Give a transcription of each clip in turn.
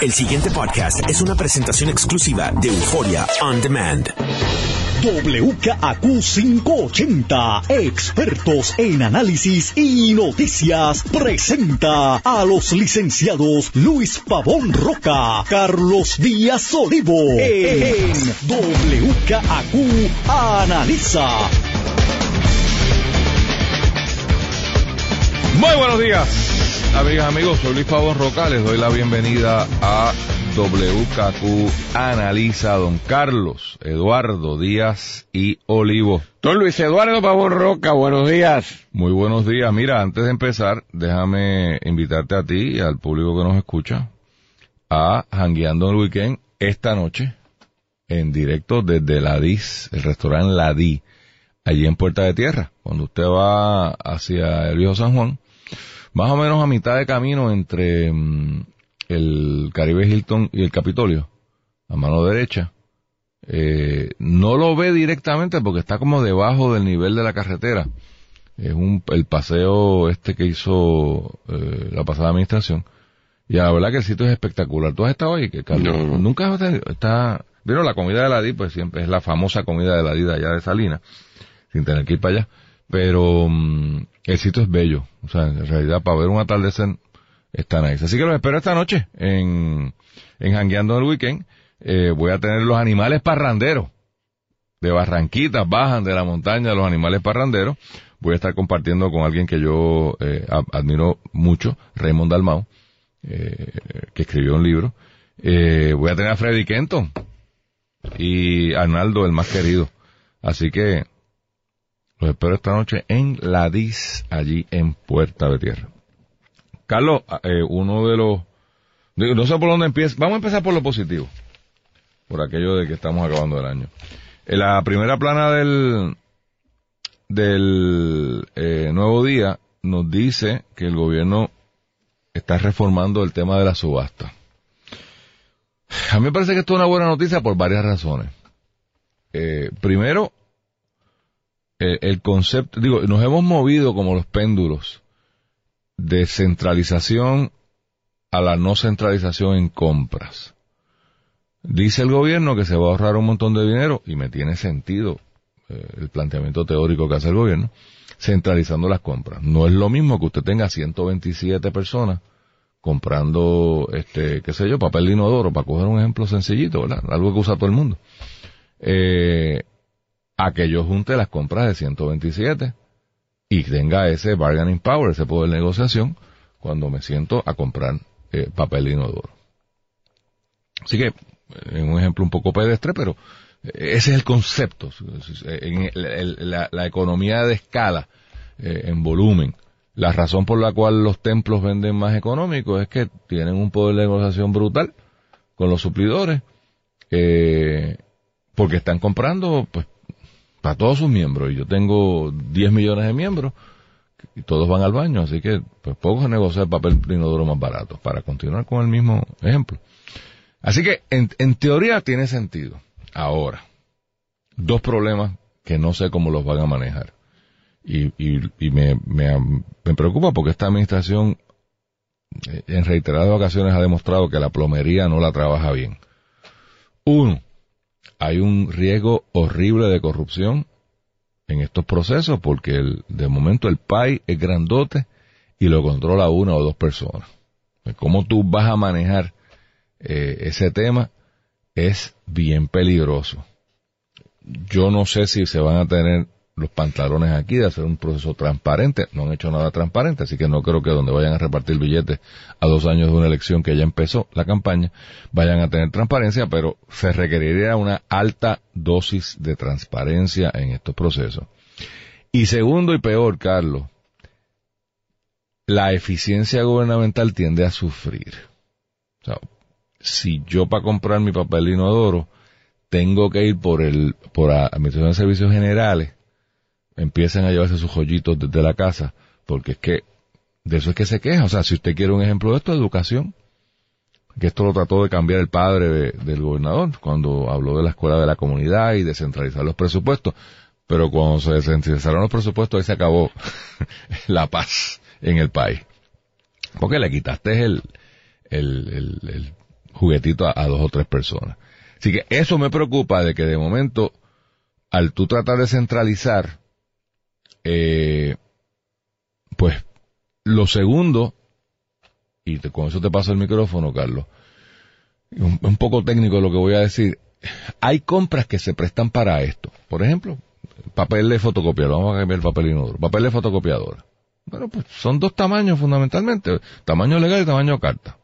El siguiente podcast es una presentación exclusiva de Euforia On Demand. WKAQ 580, expertos en análisis y noticias, presenta a los licenciados Luis Pavón Roca, Carlos Díaz Olivo, en WKAQ Analiza. Muy buenos días, amigas, amigos. Soy Luis Pavón Roca. Les doy la bienvenida a WKQ Analiza Don Carlos, Eduardo Díaz y Olivo. Don Luis Eduardo Pavón Roca, buenos días. Muy buenos días. Mira, antes de empezar, déjame invitarte a ti y al público que nos escucha a Jangueando el Weekend esta noche en directo desde la DIS, el restaurante La Di, allí en Puerta de Tierra. Cuando usted va hacia el Viejo San Juan, más o menos a mitad de camino entre mm, el Caribe Hilton y el Capitolio, a mano derecha. Eh, no lo ve directamente porque está como debajo del nivel de la carretera. Es un, el paseo este que hizo eh, la pasada administración. Y la verdad que el sitio es espectacular. ¿Tú has estado ahí? Que Nunca has estado, está, vieron la comida de la DI, pues siempre es la famosa comida de la DI de allá de Salina, sin tener que ir para allá. Pero mm, el sitio es bello. O sea, en realidad para ver un atardecer está nice. Así que los espero esta noche en, en Hangueando el Weekend. Eh, voy a tener los animales parranderos. De Barranquitas, bajan de la montaña los animales parranderos. Voy a estar compartiendo con alguien que yo eh, admiro mucho, Raymond Dalmau, eh, que escribió un libro. Eh, voy a tener a Freddy Kenton y Arnaldo, el más querido. Así que los espero esta noche en La Dis, allí en Puerta de Tierra. Carlos, eh, uno de los... No sé por dónde empieza. Vamos a empezar por lo positivo. Por aquello de que estamos acabando el año. En la primera plana del, del eh, Nuevo Día nos dice que el gobierno está reformando el tema de la subasta. A mí me parece que esto es una buena noticia por varias razones. Eh, primero, el concepto, digo, nos hemos movido como los péndulos de centralización a la no centralización en compras. Dice el gobierno que se va a ahorrar un montón de dinero, y me tiene sentido eh, el planteamiento teórico que hace el gobierno, centralizando las compras. No es lo mismo que usted tenga 127 personas comprando, este, qué sé yo, papel de inodoro, para coger un ejemplo sencillito, ¿verdad? Algo que usa todo el mundo. Eh, a que yo junte las compras de 127 y tenga ese bargaining power, ese poder de negociación, cuando me siento a comprar eh, papel de inodoro. Así que, en un ejemplo un poco pedestre, pero ese es el concepto. En la, economía de escala, eh, en volumen, la razón por la cual los templos venden más económicos es que tienen un poder de negociación brutal con los suplidores, eh, porque están comprando pues para todos sus miembros. Y yo tengo 10 millones de miembros y todos van al baño, así que pues poco se el papel inodoro más barato, para continuar con el mismo ejemplo. Así que en, en teoría tiene sentido. Ahora, dos problemas que no sé cómo los van a manejar. Y, y, y me, me, me preocupa porque esta administración eh, en reiteradas ocasiones ha demostrado que la plomería no la trabaja bien. Uno, hay un riesgo horrible de corrupción en estos procesos porque de momento el PAI es grandote y lo controla una o dos personas. ¿Cómo tú vas a manejar eh, ese tema? Es bien peligroso. Yo no sé si se van a tener los pantalones aquí de hacer un proceso transparente. No han hecho nada transparente, así que no creo que donde vayan a repartir billetes a dos años de una elección que ya empezó la campaña, vayan a tener transparencia, pero se requeriría una alta dosis de transparencia en estos procesos. Y segundo y peor, Carlos, la eficiencia gubernamental tiende a sufrir. O sea, si yo para comprar mi papel inodoro tengo que ir por el por la Administración de Servicios Generales empiecen a llevarse sus joyitos desde la casa, porque es que de eso es que se queja. O sea, si usted quiere un ejemplo de esto, educación, que esto lo trató de cambiar el padre del gobernador cuando habló de la escuela de la comunidad y de centralizar los presupuestos. Pero cuando se descentralizaron los presupuestos, ahí se acabó la paz en el país. Porque le quitaste el, el, el, juguetito a, a dos o tres personas. Así que eso me preocupa de que de momento, al tú tratar de centralizar, eh, pues lo segundo, y con eso te paso el micrófono, Carlos, un, un poco técnico lo que voy a decir, hay compras que se prestan para esto. Por ejemplo, papel de fotocopiadora, vamos a cambiar el papel inodoro, papel de fotocopiadora. Bueno, pues son dos tamaños fundamentalmente, tamaño legal y tamaño carta.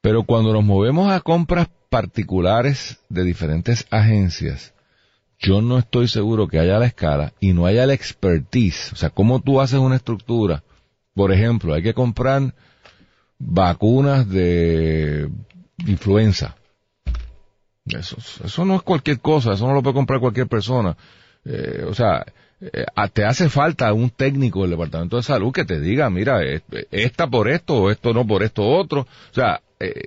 Pero cuando nos movemos a compras particulares de diferentes agencias, yo no estoy seguro que haya la escala y no haya la expertise. O sea, cómo tú haces una estructura. Por ejemplo, hay que comprar vacunas de influenza. Eso, eso no es cualquier cosa, eso no lo puede comprar cualquier persona. Eh, o sea, eh, te hace falta un técnico del Departamento de Salud que te diga, mira, eh, esta por esto o esto no por esto otro. O sea,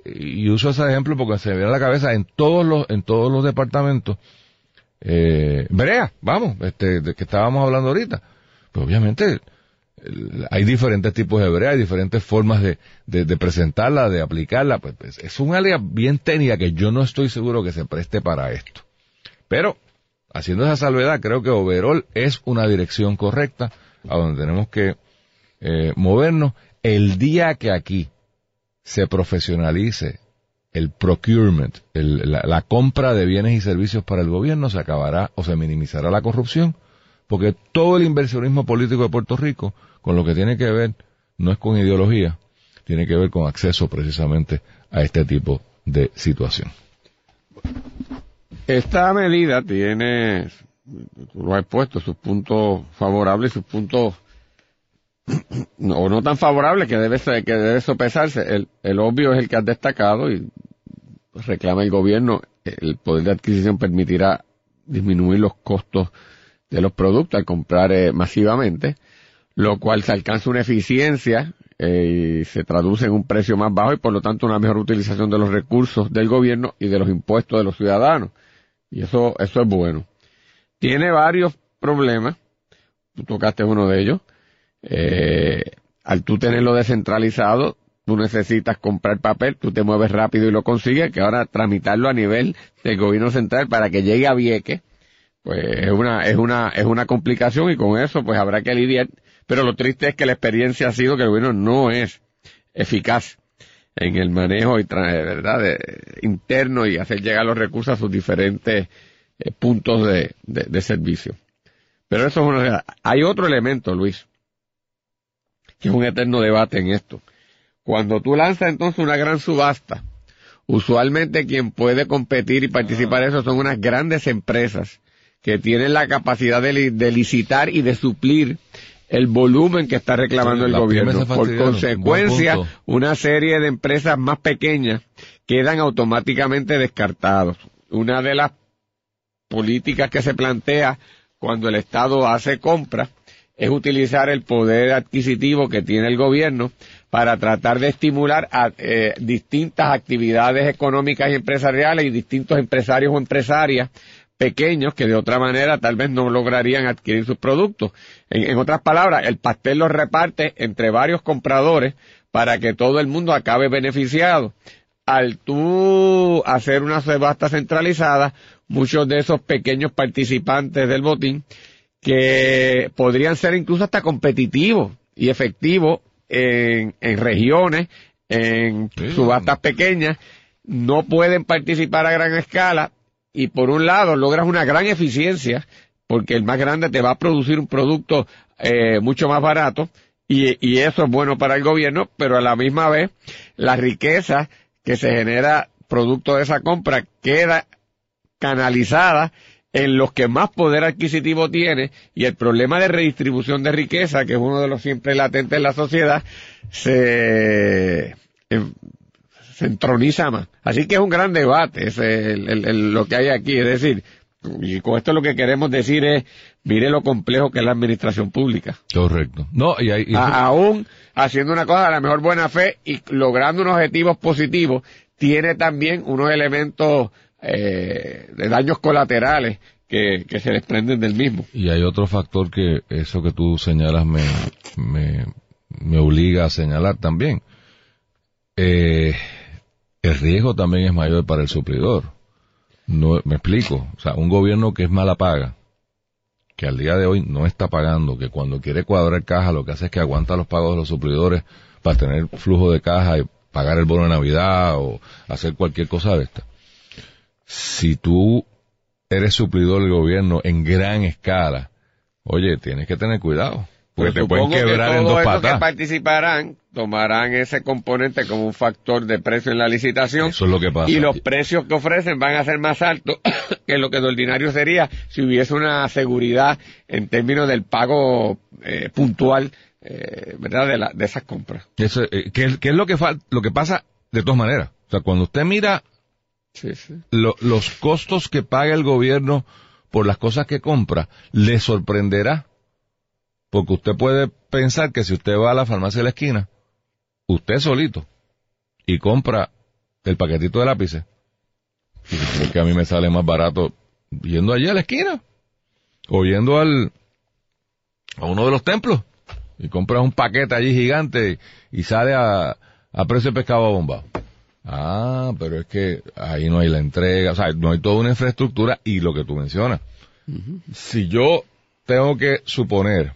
y uso ese ejemplo porque se me viene a la cabeza en todos los, en todos los departamentos. Eh, Brea, vamos, este, de que estábamos hablando ahorita. Pues obviamente, hay diferentes tipos de brea, hay diferentes formas de, de, de presentarla, de aplicarla. Pues, pues, es un área bien técnica que yo no estoy seguro que se preste para esto. Pero, haciendo esa salvedad, creo que overall es una dirección correcta a donde tenemos que eh, movernos. El día que aquí se profesionalice el procurement, el- la, la compra de bienes y servicios para el gobierno, se acabará o se minimizará la corrupción, porque todo el inversionismo político de Puerto Rico, con lo que tiene que ver, no es con ideología, tiene que ver con acceso precisamente a este tipo de situación. Esta medida tiene, tú lo has puesto, sus puntos favorables y sus puntos no- no tan favorables que debe ser- que debe sopesarse. El, el obvio es el que has destacado y reclama el gobierno. El poder de adquisición permitirá disminuir los costos de los productos al comprar eh, masivamente, lo cual se alcanza una eficiencia eh, y se traduce en un precio más bajo y por lo tanto una mejor utilización de los recursos del gobierno y de los impuestos de los ciudadanos. Y eso, eso es bueno. Tiene varios problemas. Tú tocaste uno de ellos. Eh, al tú tenerlo descentralizado, tú necesitas comprar papel, tú te mueves rápido y lo consigues, que ahora tramitarlo a nivel del gobierno central para que llegue a Vieques, pues es una, es una, es una complicación y con eso pues habrá que lidiar. Pero lo triste es que la experiencia ha sido que el gobierno no es eficaz en el manejo y verdad de- interno y hacer llegar los recursos a sus diferentes eh, puntos de, de, de servicio. Pero eso es una realidad. Hay otro elemento, Luis, que es un eterno debate en esto. Cuando tú lanzas entonces una gran subasta, usualmente quien puede competir y participar en eso son unas grandes empresas que tienen la capacidad de, li- de licitar y de suplir el volumen que está reclamando Sí, el gobierno. Por consecuencia, una serie de empresas más pequeñas quedan automáticamente descartados. Una de las políticas que se plantea cuando el Estado hace compras es utilizar el poder adquisitivo que tiene el gobierno para tratar de estimular a, eh, distintas actividades económicas y empresariales y distintos empresarios o empresarias pequeños que de otra manera tal vez no lograrían adquirir sus productos. En, otras palabras, el pastel lo reparte entre varios compradores para que todo el mundo acabe beneficiado. Al tú hacer una subasta centralizada, muchos de esos pequeños participantes del botín que podrían ser incluso hasta competitivos y efectivos en, en regiones, en Sí. subastas pequeñas, no pueden participar a gran escala y por un lado logras una gran eficiencia porque el más grande te va a producir un producto eh, mucho más barato y, y eso es bueno para el gobierno, pero a la misma vez la riqueza que se genera producto de esa compra queda canalizada en los que más poder adquisitivo tiene y el problema de redistribución de riqueza, que es uno de los siempre latentes en la sociedad, se, em, se entroniza más. Así que es un gran debate es el- el- el- lo que hay aquí. Es decir, y con esto lo que queremos decir es, mire lo complejo que es la administración pública. Correcto. No, y hay, y- A- aún haciendo una cosa de la mejor buena fe y logrando unos objetivos positivos, tiene también unos elementos eh, de daños colaterales que, que se desprenden del mismo. Y hay otro factor que eso que tú señalas me, me, me obliga a señalar también. Eh, el riesgo también es mayor para el suplidor. No, me explico. O sea, un gobierno que es mala paga, que al día de hoy no está pagando, que cuando quiere cuadrar caja lo que hace es que aguanta los pagos de los suplidores para tener flujo de caja y pagar el bono de Navidad o hacer cualquier cosa de esta. Si tú eres suplidor del gobierno en gran escala, oye, tienes que tener cuidado. Porque te pueden que quebrar en dos patas. que participarán tomarán ese componente como un factor de precio en la licitación. Eso es lo que pasa. Y los precios que ofrecen van a ser más altos que lo que de ordinario sería si hubiese una seguridad en términos del pago eh, puntual, eh, ¿verdad? De, la, de esas compras. Eso, eh, ¿qué, es- qué es lo que, fal- lo que pasa de todas maneras? O sea, cuando usted mira Los costos que paga el gobierno por las cosas que compra, le sorprenderá. Porque usted puede pensar que si usted va a la farmacia de la esquina, usted solito, y compra el paquetito de lápices, y dice, "¿Por qué a mí me sale más barato yendo allí a la esquina, o yendo al, a uno de los templos, y compras un paquete allí gigante y sale a, a precio de pescado bombado. Ah, pero es que ahí no hay la entrega, o sea, no hay toda una infraestructura y lo que tú mencionas. Si yo tengo que suponer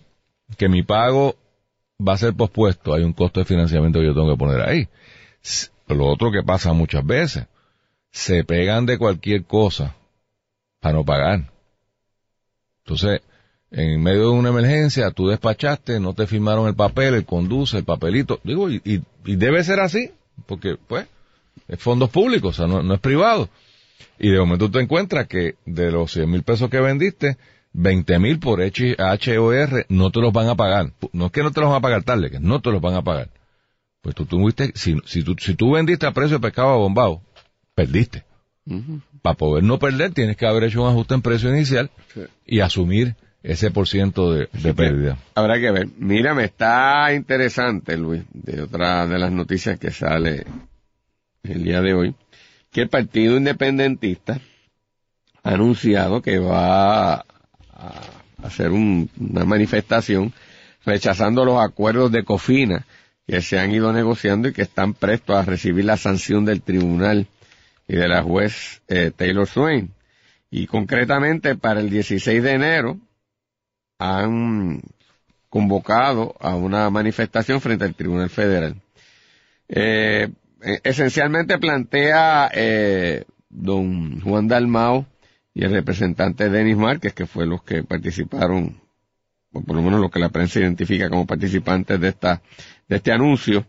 que mi pago va a ser pospuesto, hay un costo de financiamiento que yo tengo que poner ahí. Lo otro que pasa muchas veces, se pegan de cualquier cosa para no pagar. Entonces, en medio de una emergencia, tú despachaste, no te firmaron el papel, el conduce, el papelito. Digo, y, y- y debe ser así, porque, pues, es fondos públicos, o sea, no, no es privado. Y de momento te encuentras que de los 100 mil pesos que vendiste, 20 mil por H- HOR no te los van a pagar. No es que no te los van a pagar tarde, que no te los van a pagar. Pues tú tuviste, si, si, tú, si tú vendiste a precio de pescado bombado, perdiste. Para poder no perder, tienes que haber hecho un ajuste en precio inicial Sí. y asumir ese por ciento de, de pérdida. Habrá que ver. Mira, me está interesante, Luis, de otra de las noticias que sale el día de hoy, que el Partido Independentista ha anunciado que va a hacer un- una manifestación rechazando los acuerdos de Cofina que se han ido negociando y que están prestos a recibir la sanción del tribunal y de la juez eh, Taylor Swain. Y concretamente para el 16 de enero han convocado a una manifestación frente al Tribunal Federal. Eh, esencialmente plantea eh, don Juan Dalmao y el representante Denis Márquez, que fue los que participaron, o por lo menos lo que la prensa identifica como participantes de esta, de este anuncio,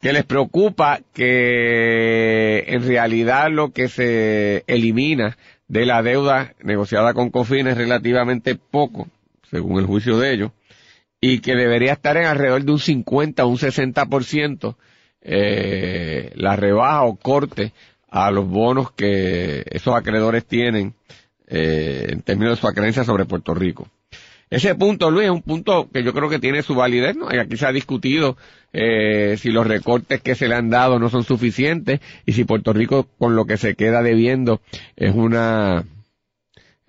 que les preocupa que en realidad lo que se elimina de la deuda negociada con Cofina es relativamente poco, según el juicio de ellos, y que debería estar en alrededor de un 50 o un 60% eh, la rebaja o corte a los bonos que esos acreedores tienen eh, en términos de su acreencia sobre Puerto Rico. Ese punto, Luis, es un punto que yo creo que tiene su validez, ¿no? Y aquí se ha discutido eh, si los recortes que se le han dado no son suficientes y si Puerto Rico con lo que se queda debiendo es una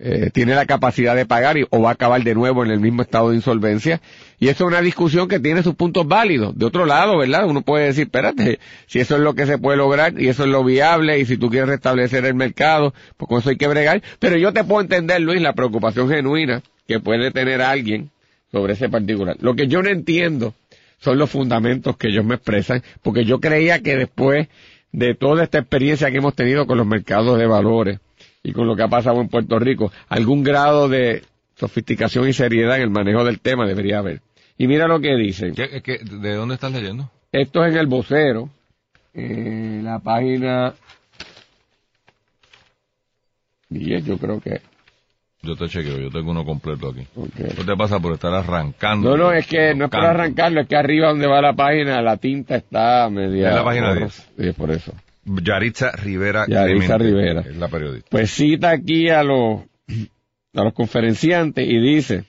eh, tiene la capacidad de pagar y, o va a acabar de nuevo en el mismo estado de insolvencia. Y eso es una discusión que tiene sus puntos válidos. De otro lado, ¿verdad? Uno puede decir, espérate, si eso es lo que se puede lograr y eso es lo viable y si tú quieres restablecer el mercado, pues con eso hay que bregar. Pero yo te puedo entender, Luis, la preocupación genuina que puede tener alguien sobre ese particular. Lo que yo no entiendo son los fundamentos que ellos me expresan, porque yo creía que después de toda esta experiencia que hemos tenido con los mercados de valores, y con lo que ha pasado en Puerto Rico, algún grado de sofisticación y seriedad en el manejo del tema debería haber. Y mira lo que dicen. ¿Qué- qué- ¿De dónde estás leyendo? Esto es en el vocero, eh, la página 10, yo creo que. Yo te chequeo, yo tengo uno completo aquí. ok. ¿Qué te pasa por estar arrancando? No, no, es que no es para arrancarlo, es que arriba donde va la página, la tinta está media. Es la página borrosa. Sí, por eso. Yaritza Rivera. Yaritza Clemente, Rivera. Es la periodista. Pues cita aquí a los, a los conferenciantes y dice,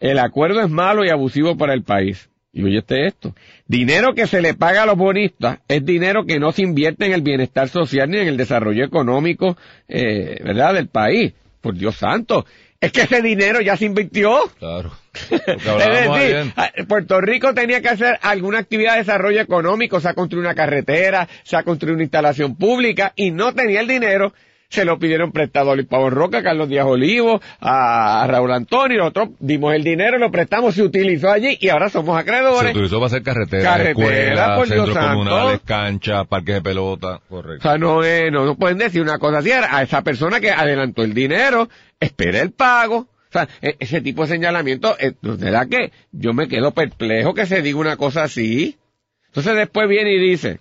el acuerdo es malo y abusivo para el país. Y oye este esto, dinero que se le paga a los bonistas es dinero que no se invierte en el bienestar social ni en el desarrollo económico, eh, ¿verdad?, del país. Por Dios santo, Es que ese dinero ya se invirtió. Claro. Es decir, Puerto Rico tenía que hacer alguna actividad de desarrollo económico, se ha construido una carretera, se ha construido una instalación pública y no tenía el dinero se lo pidieron prestado a Luis Pavón Roca, a Carlos Díaz Olivo, a Raúl Antonio, nosotros dimos el dinero, lo prestamos, se utilizó allí y ahora somos acreedores. Se utilizó para hacer carreteras, Carretera, centros comunales, canchas, parques de pelota, correcto. O sea, no, eh, no, no pueden decir una cosa así a esa persona que adelantó el dinero, espera el pago. O sea, e- ese tipo de señalamiento, eh, ¿verdad que yo me quedo perplejo que se diga una cosa así? Entonces después viene y dice,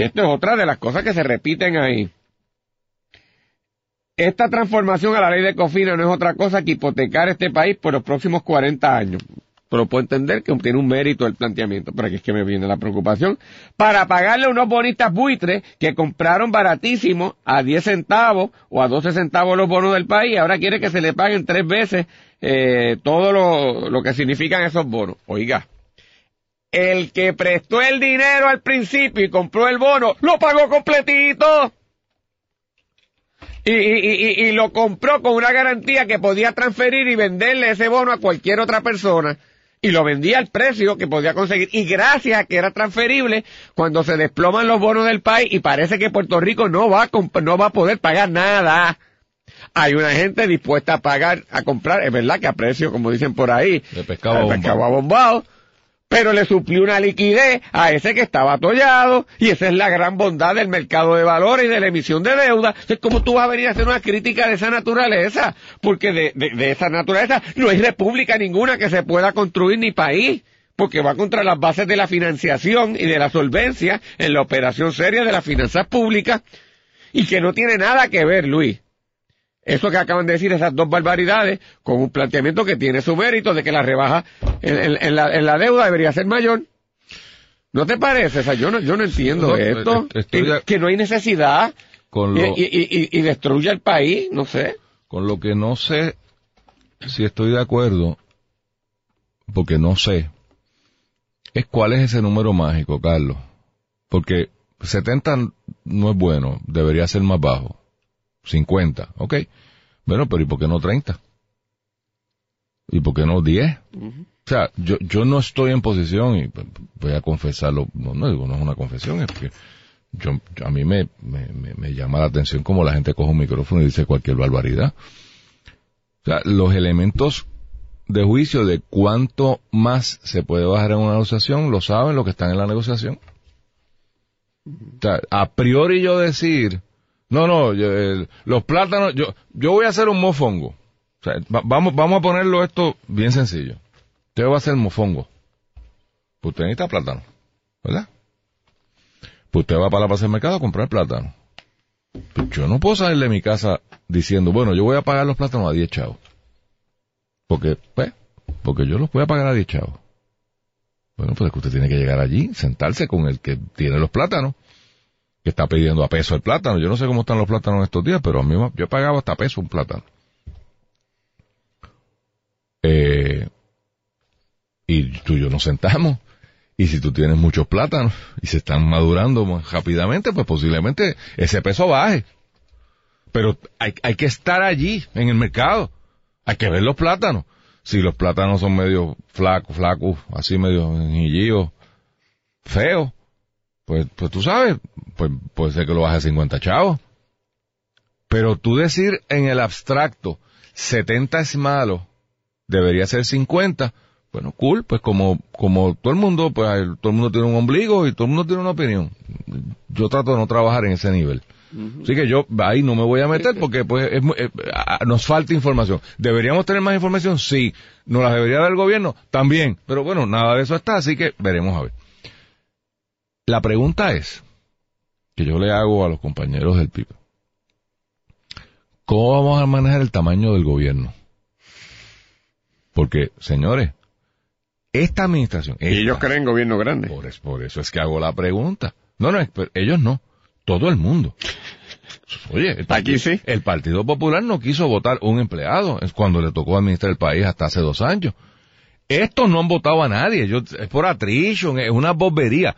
que esto es otra de las cosas que se repiten ahí. Esta transformación a la ley de Cofina no es otra cosa que hipotecar este país por los próximos 40 años. Pero puedo entender que tiene un mérito el planteamiento, pero aquí es que me viene la preocupación. Para pagarle a unos bonistas buitres que compraron baratísimo a 10 centavos o a 12 centavos los bonos del país, ahora quiere que se le paguen tres veces eh, todo lo, lo que significan esos bonos. Oiga, el que prestó el dinero al principio y compró el bono, lo pagó completito. Y, y, y, y, lo compró con una garantía que podía transferir y venderle ese bono a cualquier otra persona. Y lo vendía al precio que podía conseguir. Y gracias a que era transferible, cuando se desploman los bonos del país y parece que Puerto Rico no va a, no va a poder pagar nada. Hay una gente dispuesta a pagar, a comprar, es verdad que a precio, como dicen por ahí, de pescado, pescado bombado pero le suplió una liquidez a ese que estaba atollado, y esa es la gran bondad del mercado de valores y de la emisión de deuda. Entonces, ¿cómo tú vas a venir a hacer una crítica de esa naturaleza? Porque de, de, de esa naturaleza no hay república ninguna que se pueda construir ni país porque va contra las bases de la financiación y de la solvencia en la operación seria de las finanzas públicas y que no tiene nada que ver, Luis, eso que acaban de decir, esas dos barbaridades, con un planteamiento que tiene su mérito de que la rebaja en, la, deuda debería ser mayor. ¿No te parece? O sea, yo no, yo no entiendo esto. que, no hay necesidad y, y, destruye el país, no sé. Con lo que no sé si estoy de acuerdo, porque no sé, es cuál es ese número mágico, Carlos. Porque 70 no es bueno, debería ser más bajo. 50, ok. Bueno, pero ¿y por qué no 30? ¿Y por qué no 10? O sea, yo, yo no estoy en posición, y voy a confesarlo, no, no digo, no es una confesión, es que yo, a mí me, me, me, llama la atención como la gente coge un micrófono y dice cualquier barbaridad. O sea, los elementos de juicio de cuánto más se puede bajar en una negociación, lo saben los que están en la negociación. O sea, a priori yo decir, no, no, eh, los plátanos, yo, yo voy a hacer un mofongo. O sea, vamos, vamos a ponerlo esto bien sencillo. Usted va a hacer mofongo. Pues usted necesita plátano, ¿verdad? Pues usted va para la mercado a comprar plátano. Pues yo no puedo salir de mi casa diciendo, bueno, yo voy a pagar los plátanos a 10 chavos. Porque, pues, porque yo los voy a pagar a 10 chavos. Bueno, pues es que usted tiene que llegar allí, sentarse con el que tiene los plátanos que está pidiendo a peso el plátano. Yo no sé cómo están los plátanos estos días, pero a mí yo he pagado hasta peso un plátano. Eh, y tú y yo nos sentamos. Y si tú tienes muchos plátanos y se están madurando más rápidamente, pues posiblemente ese peso baje. Pero hay, hay que estar allí, en el mercado. Hay que ver los plátanos. Si los plátanos son medio flacos, flacos, así medio enjillíos, feos, pues, pues tú sabes, pues puede ser que lo baje a 50 chavos. Pero tú decir en el abstracto, 70 es malo, debería ser 50, bueno, cool, pues como, como todo el mundo, pues todo el mundo tiene un ombligo y todo el mundo tiene una opinión. Yo trato de no trabajar en ese nivel. Así que yo ahí no me voy a meter porque pues nos falta información. ¿Deberíamos tener más información? Sí. ¿Nos la debería dar el gobierno? También. Pero bueno, nada de eso está, así que veremos a ver. La pregunta es, que yo le hago a los compañeros del PIB, ¿cómo vamos a manejar el tamaño del gobierno? Porque, señores, esta administración... y ellos creen gobierno grande. Por, eso es que hago la pregunta. No, no, ellos no. Todo el mundo. Oye, el Aquí sí. el Partido Popular no quiso votar un empleado cuando le tocó administrar el país hasta hace dos años. Estos no han votado a nadie. Yo, es por attrition, es una bobería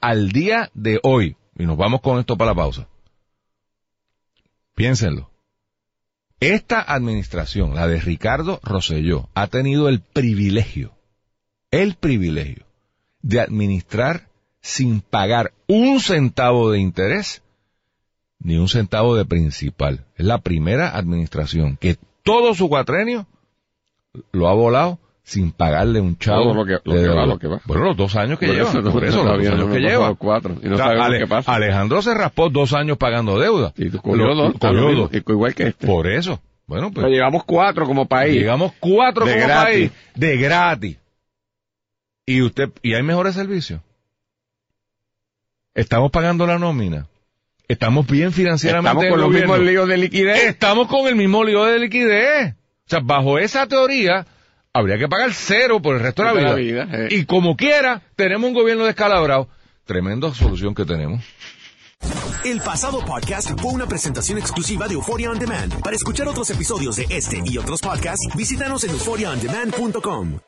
al día de hoy, y nos vamos con esto para la pausa, piénsenlo, Esta administración, la de Ricardo Rosselló, ha tenido el privilegio, el privilegio de administrar sin pagar un centavo de interés ni un centavo de principal. Es la primera administración que todo su cuatrenio lo ha volado sin pagarle un chavo. Todo lo que, lo que va, deuda. lo que va. Bueno, los dos años que Por lleva. eso no- por eso, los dos años no que lleva. cuatro, y no O sea, Ale- qué pasa. Alejandro se raspó dos años pagando deuda. Y tú cogió dos, cogió dos. igual que este. Por eso. Bueno, pues Pero llevamos cuatro como país. llegamos cuatro De como gratis. país de gratis. Y usted, y hay mejores servicios. Estamos pagando la nómina. Estamos bien financieramente. Estamos con el los mismos líos de liquidez. Estamos con el mismo lío de liquidez. O sea, bajo esa teoría, habría que pagar cero por el resto de la De vida. la vida, eh. Y como quiera, tenemos un gobierno descalabrado. Tremenda solución que tenemos. El pasado podcast fue una presentación exclusiva de Euphoria On Demand. Para escuchar otros episodios de este y otros podcasts, visítanos en euphoriaondemand.com.